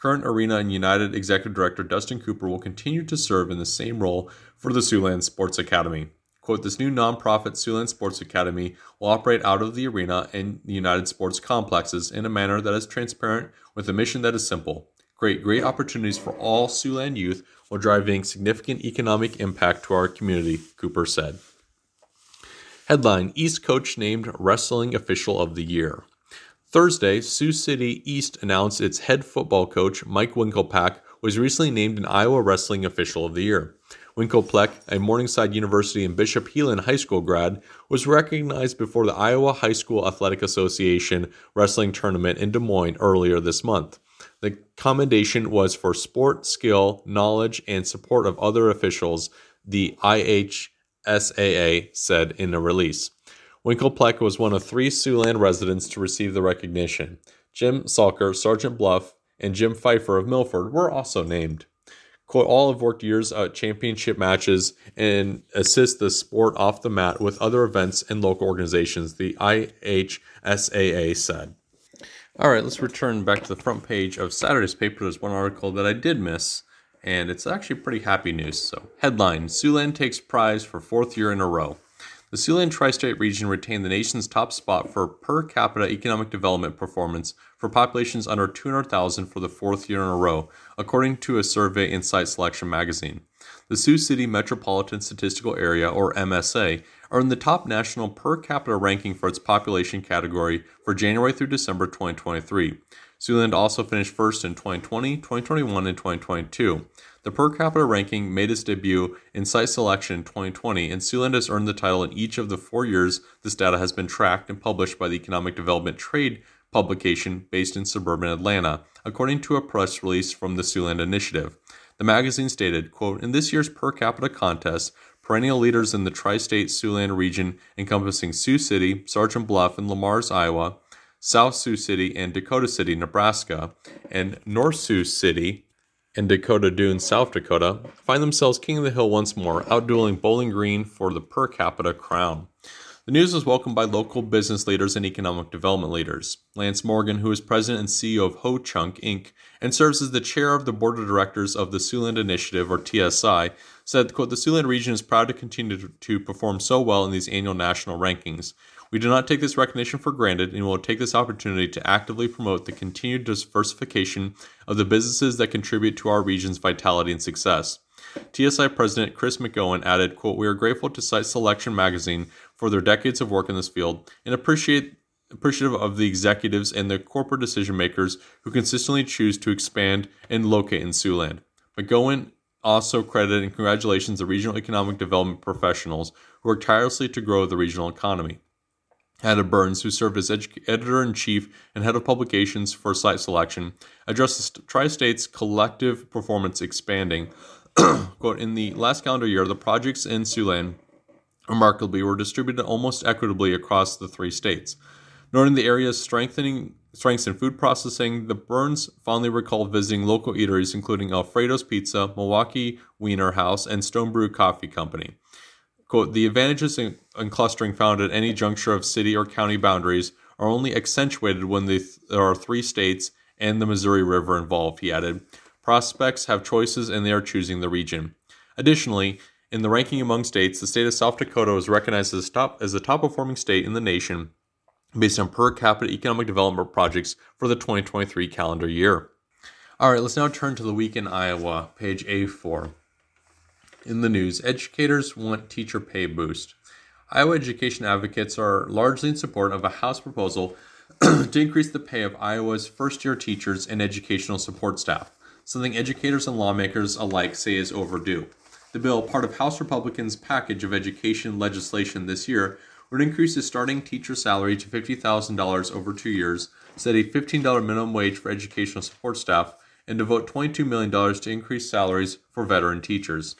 Current Arena and United Executive Director Dustin Cooper will continue to serve in the same role for the Siouxland Sports Academy. Quote, this new nonprofit Siouxland Sports Academy will operate out of the arena and the United Sports complexes in a manner that is transparent with a mission that is simple. Create great opportunities for all Siouxland youth while driving significant economic impact to our community, Cooper said. Headline East Coach named Wrestling Official of the Year. Thursday, Sioux City East announced its head football coach, Mike Winkelpleck, was recently named an Iowa Wrestling Official of the Year. Winkelpleck, a Morningside University and Bishop Heelan High School grad, was recognized before the Iowa High School Athletic Association wrestling tournament in Des Moines earlier this month. The commendation was for sport, skill, knowledge, and support of other officials, the IHSAA said in a release. Winkelpleck was one of three Siouxland residents to receive the recognition. Jim Salker, Sergeant Bluff, and Jim Pfeiffer of Milford were also named. Quote, all worked years at championship matches and assist the sport off the mat with other events and local organizations, the IHSAA said. All right, let's return back to the front page of Saturday's paper. There's one article that I did miss, and it's actually pretty happy news. So, headline Siouxland takes prize for fourth year in a row. The Siouxland Tri State region retained the nation's top spot for per capita economic development performance for populations under 200,000 for the fourth year in a row, according to a survey in Site Selection magazine. The Sioux City Metropolitan Statistical Area, or MSA, earned the top national per capita ranking for its population category for January through December 2023. Siouxland also finished first in 2020, 2021, and 2022. The per capita ranking made its debut in site selection in 2020, and Siouxland has earned the title in each of the four years this data has been tracked and published by the Economic Development Trade publication based in suburban Atlanta, according to a press release from the Siouxland Initiative. The magazine stated, quote, In this year's per capita contest, perennial leaders in the tri-state Siouxland region encompassing Sioux City, Sergeant Bluff, and Le Mars, Iowa, South Sioux City and Dakota City, Nebraska, and North Sioux City, and Dakota Dunes, South Dakota, find themselves king of the hill once more, outdueling Bowling Green for the per capita crown. The news was welcomed by local business leaders and economic development leaders. Lance Morgan, who is president and CEO of Ho Chunk Inc. and serves as the chair of the board of directors of the Siouxland Initiative, or TSI, said, quote, The Siouxland region is proud to continue to, to perform so well in these annual national rankings. We do not take this recognition for granted and will take this opportunity to actively promote the continued diversification of the businesses that contribute to our region's vitality and success. TSI President Chris McGowan added, quote, We are grateful to Site Selection Magazine for their decades of work in this field and appreciate appreciative of the executives and the corporate decision makers who consistently choose to expand and locate in Siouxland. McGowan also credited and congratulations the regional economic development professionals who work tirelessly to grow the regional economy. Hannah Burns, who served as editor in chief and head of publications for site selection, addressed the Tri State's collective performance expanding. Quote, in the last calendar year, the projects in Siouxland remarkably were distributed almost equitably across the three states. Noting the area's strengthening strengths in food processing, the Burns fondly recalled visiting local eateries including Alfredo's Pizza, Milwaukee Wiener House, and Stone Brew Coffee Company. Quote, the advantages in, in, clustering found at any juncture of city or county boundaries are only accentuated when there are three states and the Missouri River involved, he added. Prospects have choices and they are choosing the region. Additionally, in the ranking among states, the state of South Dakota was recognized as, top, as the top performing state in the nation based on per capita economic development projects for the 2023 calendar year. All right, let's now turn to the week in Iowa, page A4 in the news, educators want teacher pay boost. Iowa education advocates are largely in support of a House proposal to increase the pay of Iowa's first year teachers and educational support staff, something educators and lawmakers alike say is overdue. The bill, part of House Republicans' package of education legislation this year, would increase the starting teacher salary to $50,000 over two years, set a $15 minimum wage for educational support staff, and devote $22 million to increase salaries for veteran teachers.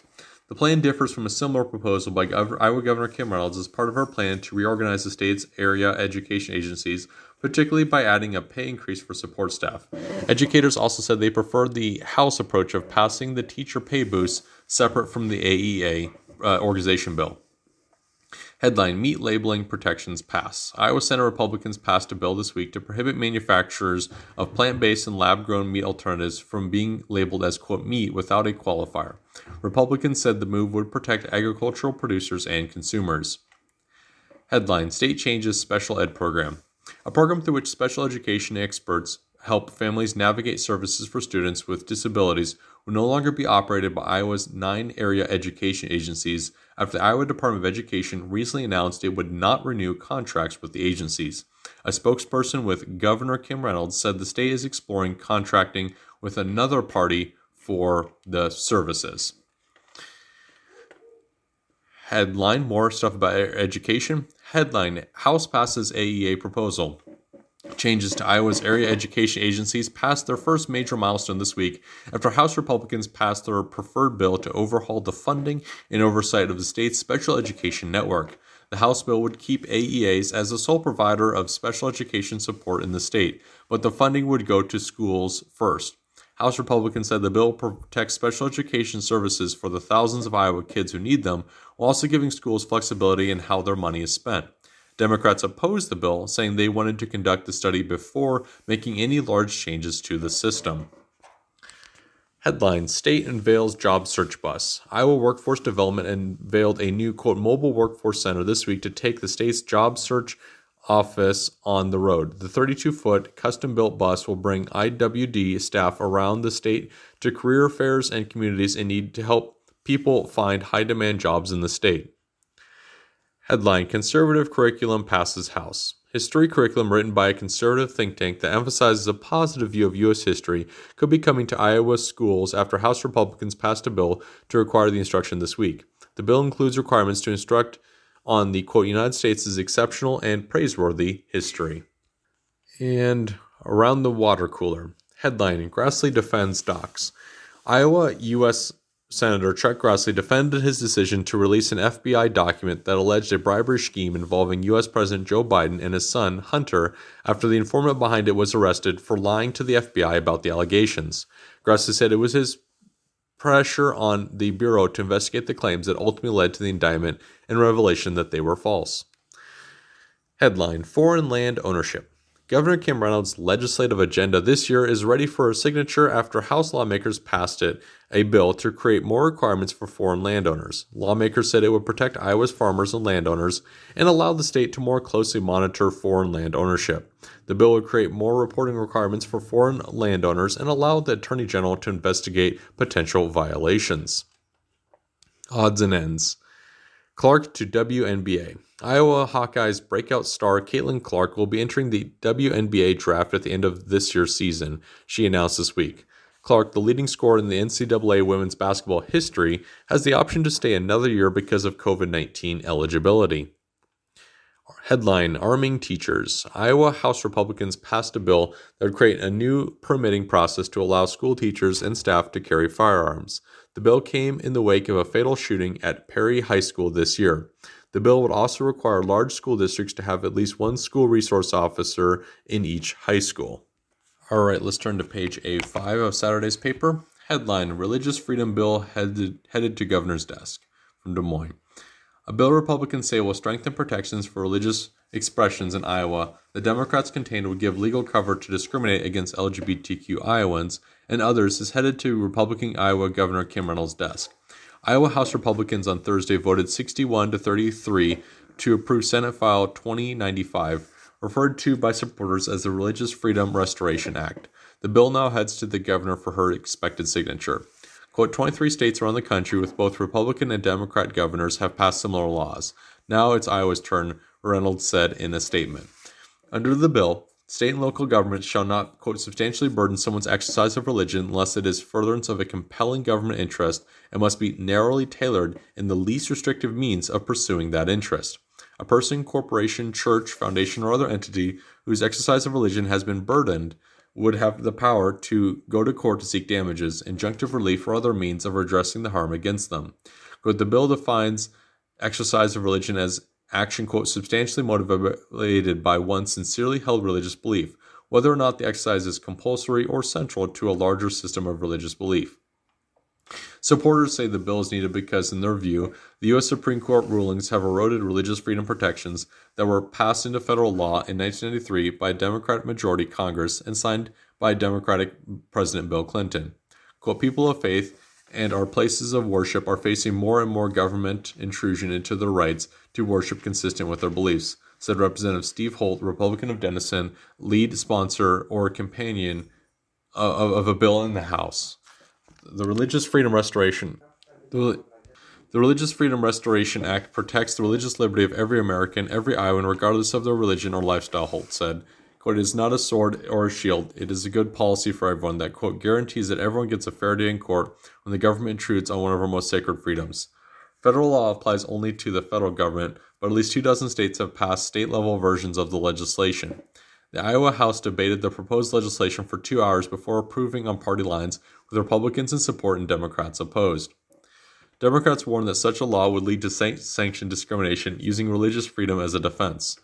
The plan differs from a similar proposal by Gov- Iowa Governor Kim Reynolds as part of her plan to reorganize the state's area education agencies, particularly by adding a pay increase for support staff. Educators also said they preferred the House approach of passing the teacher pay boost separate from the AEA uh, organization bill. Headline Meat Labeling Protections Pass. Iowa Senate Republicans passed a bill this week to prohibit manufacturers of plant based and lab grown meat alternatives from being labeled as, quote, meat without a qualifier. Republicans said the move would protect agricultural producers and consumers. Headline State changes special ed program. A program through which special education experts help families navigate services for students with disabilities will no longer be operated by Iowa's nine area education agencies after the Iowa Department of Education recently announced it would not renew contracts with the agencies. A spokesperson with Governor Kim Reynolds said the state is exploring contracting with another party for the services. Headline More stuff about education. Headline House passes AEA proposal. Changes to Iowa's area education agencies passed their first major milestone this week after House Republicans passed their preferred bill to overhaul the funding and oversight of the state's special education network. The House bill would keep AEAs as the sole provider of special education support in the state, but the funding would go to schools first. House Republicans said the bill protects special education services for the thousands of Iowa kids who need them, while also giving schools flexibility in how their money is spent. Democrats opposed the bill, saying they wanted to conduct the study before making any large changes to the system. Headline State unveils job search bus. Iowa Workforce Development unveiled a new, quote, mobile workforce center this week to take the state's job search office on the road. The 32 foot custom built bus will bring IWD staff around the state to career fairs and communities in need to help people find high demand jobs in the state. Headline Conservative Curriculum Passes House. History curriculum written by a conservative think tank that emphasizes a positive view of U.S. history could be coming to Iowa schools after House Republicans passed a bill to require the instruction this week. The bill includes requirements to instruct on the quote United States' exceptional and praiseworthy history. And around the water cooler. Headline Grassley defends docs. Iowa U.S. Senator Chuck Grassley defended his decision to release an FBI document that alleged a bribery scheme involving U.S. President Joe Biden and his son, Hunter, after the informant behind it was arrested for lying to the FBI about the allegations. Grassley said it was his pressure on the Bureau to investigate the claims that ultimately led to the indictment and revelation that they were false. Headline Foreign Land Ownership Governor Kim Reynolds' legislative agenda this year is ready for a signature after House lawmakers passed it, a bill to create more requirements for foreign landowners. Lawmakers said it would protect Iowa's farmers and landowners and allow the state to more closely monitor foreign land ownership. The bill would create more reporting requirements for foreign landowners and allow the Attorney General to investigate potential violations. Odds and ends. Clark to WNBA. Iowa Hawkeyes breakout star Caitlin Clark will be entering the WNBA draft at the end of this year's season, she announced this week. Clark, the leading scorer in the NCAA women's basketball history, has the option to stay another year because of COVID 19 eligibility. Headline Arming Teachers. Iowa House Republicans passed a bill that would create a new permitting process to allow school teachers and staff to carry firearms. The bill came in the wake of a fatal shooting at Perry High School this year. The bill would also require large school districts to have at least one school resource officer in each high school. All right, let's turn to page A5 of Saturday's paper. Headline Religious Freedom Bill headed, headed to Governor's desk from Des Moines. A bill Republicans say will strengthen protections for religious expressions in Iowa the Democrats contained would give legal cover to discriminate against LGBTQ Iowans and others is headed to Republican Iowa Governor Kim Reynolds' desk. Iowa House Republicans on Thursday voted 61 to 33 to approve Senate File 2095 referred to by supporters as the Religious Freedom Restoration Act. The bill now heads to the governor for her expected signature. Quote, 23 states around the country with both Republican and Democrat governors have passed similar laws. Now it's Iowa's turn, Reynolds said in a statement. Under the bill, state and local governments shall not, quote, substantially burden someone's exercise of religion unless it is furtherance of a compelling government interest and must be narrowly tailored in the least restrictive means of pursuing that interest. A person, corporation, church, foundation, or other entity whose exercise of religion has been burdened would have the power to go to court to seek damages, injunctive relief, or other means of redressing the harm against them. Quote, the bill defines exercise of religion as action, quote, substantially motivated by one sincerely held religious belief, whether or not the exercise is compulsory or central to a larger system of religious belief. Supporters say the bill is needed because, in their view, the U.S. Supreme Court rulings have eroded religious freedom protections that were passed into federal law in 1993 by a Democratic majority Congress and signed by Democratic President Bill Clinton. Quote, people of faith and our places of worship are facing more and more government intrusion into their rights to worship consistent with their beliefs, said Representative Steve Holt, Republican of Denison, lead sponsor or companion of, of a bill in the House the Religious Freedom Restoration. The, the Religious Freedom Restoration Act protects the religious liberty of every American, every Iowan, regardless of their religion or lifestyle, Holt said. Quote, it is not a sword or a shield. It is a good policy for everyone that, quote, guarantees that everyone gets a fair day in court when the government intrudes on one of our most sacred freedoms. Federal law applies only to the federal government, but at least two dozen states have passed state level versions of the legislation. The Iowa House debated the proposed legislation for two hours before approving on party lines, with Republicans in support and Democrats opposed. Democrats warned that such a law would lead to san- sanctioned discrimination using religious freedom as a defense.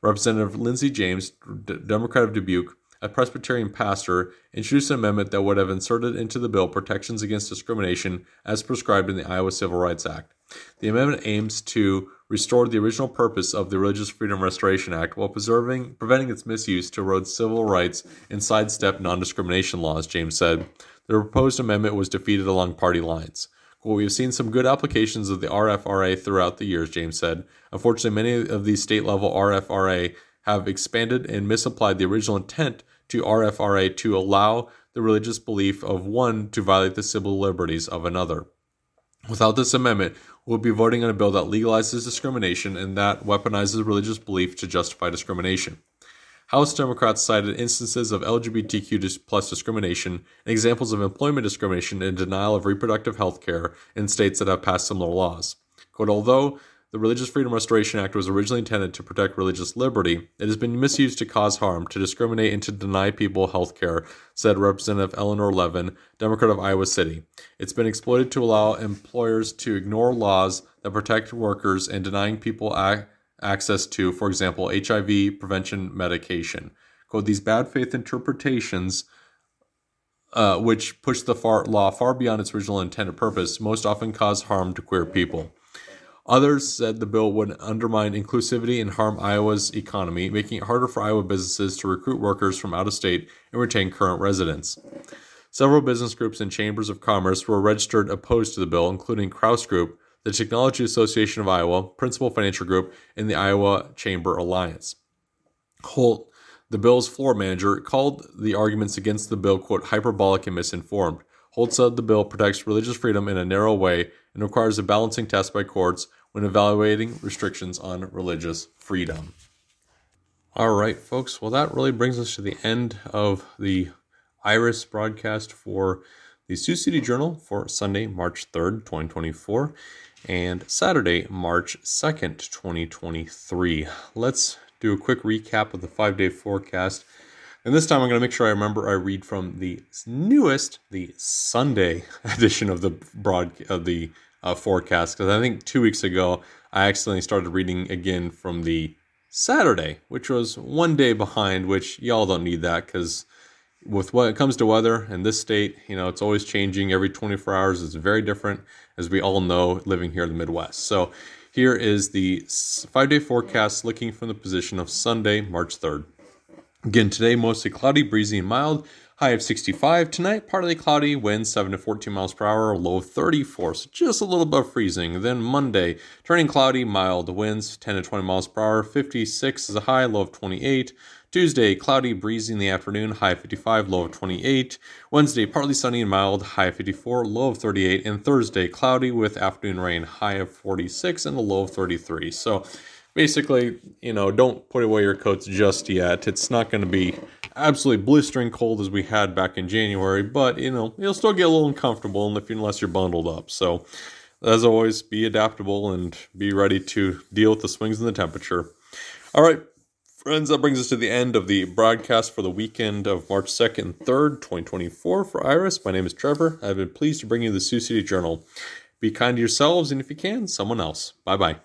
Representative Lindsey James, D- Democrat of Dubuque, a Presbyterian pastor, introduced an amendment that would have inserted into the bill protections against discrimination as prescribed in the Iowa Civil Rights Act. The amendment aims to restore the original purpose of the Religious Freedom Restoration Act while preserving preventing its misuse to erode civil rights and sidestep non-discrimination laws, James said. The proposed amendment was defeated along party lines. Well, we have seen some good applications of the RFRA throughout the years, James said. Unfortunately, many of these state level RFRA have expanded and misapplied the original intent to RFRA to allow the religious belief of one to violate the civil liberties of another. Without this amendment, we'll be voting on a bill that legalizes discrimination and that weaponizes religious belief to justify discrimination. House Democrats cited instances of LGBTQ plus discrimination and examples of employment discrimination and denial of reproductive health care in states that have passed similar laws. Quote, although the Religious Freedom Restoration Act was originally intended to protect religious liberty. It has been misused to cause harm, to discriminate, and to deny people health care, said Representative Eleanor Levin, Democrat of Iowa City. It's been exploited to allow employers to ignore laws that protect workers and denying people ac- access to, for example, HIV prevention medication. Quote, these bad faith interpretations uh, which push the far, law far beyond its original intended purpose, most often cause harm to queer people. Others said the bill would undermine inclusivity and harm Iowa's economy, making it harder for Iowa businesses to recruit workers from out of state and retain current residents. Several business groups and chambers of commerce were registered opposed to the bill, including Krause Group, the Technology Association of Iowa, Principal Financial Group, and the Iowa Chamber Alliance. Holt, the bill's floor manager, called the arguments against the bill, quote, hyperbolic and misinformed. Holt said the bill, protects religious freedom in a narrow way and requires a balancing test by courts when evaluating restrictions on religious freedom. All right, folks. Well, that really brings us to the end of the Iris broadcast for the Sioux City Journal for Sunday, March 3rd, 2024, and Saturday, March 2nd, 2023. Let's do a quick recap of the five day forecast. And this time I'm going to make sure I remember I read from the newest, the Sunday edition of the broad of the uh, forecast because I think two weeks ago I accidentally started reading again from the Saturday, which was one day behind. Which y'all don't need that because with what it comes to weather in this state, you know, it's always changing. Every 24 hours is very different, as we all know, living here in the Midwest. So here is the five day forecast looking from the position of Sunday, March 3rd. Again, today mostly cloudy, breezy, and mild. High of 65. Tonight, partly cloudy, winds 7 to 14 miles per hour, low of 34, so just a little above freezing. Then Monday, turning cloudy, mild, winds 10 to 20 miles per hour, 56 is a high, low of 28. Tuesday, cloudy, breezy in the afternoon, high 55, low of 28. Wednesday, partly sunny and mild, high 54, low of 38. And Thursday, cloudy with afternoon rain, high of 46 and a low of 33. So basically, you know, don't put away your coats just yet. It's not going to be absolutely blistering cold as we had back in January, but you know, you'll still get a little uncomfortable unless you're bundled up. So, as always, be adaptable and be ready to deal with the swings in the temperature. All right, Friends, that brings us to the end of the broadcast for the weekend of March 2nd and 3rd, 2024 for Iris. My name is Trevor. I've been pleased to bring you the Sioux City Journal. Be kind to yourselves and if you can, someone else. Bye bye.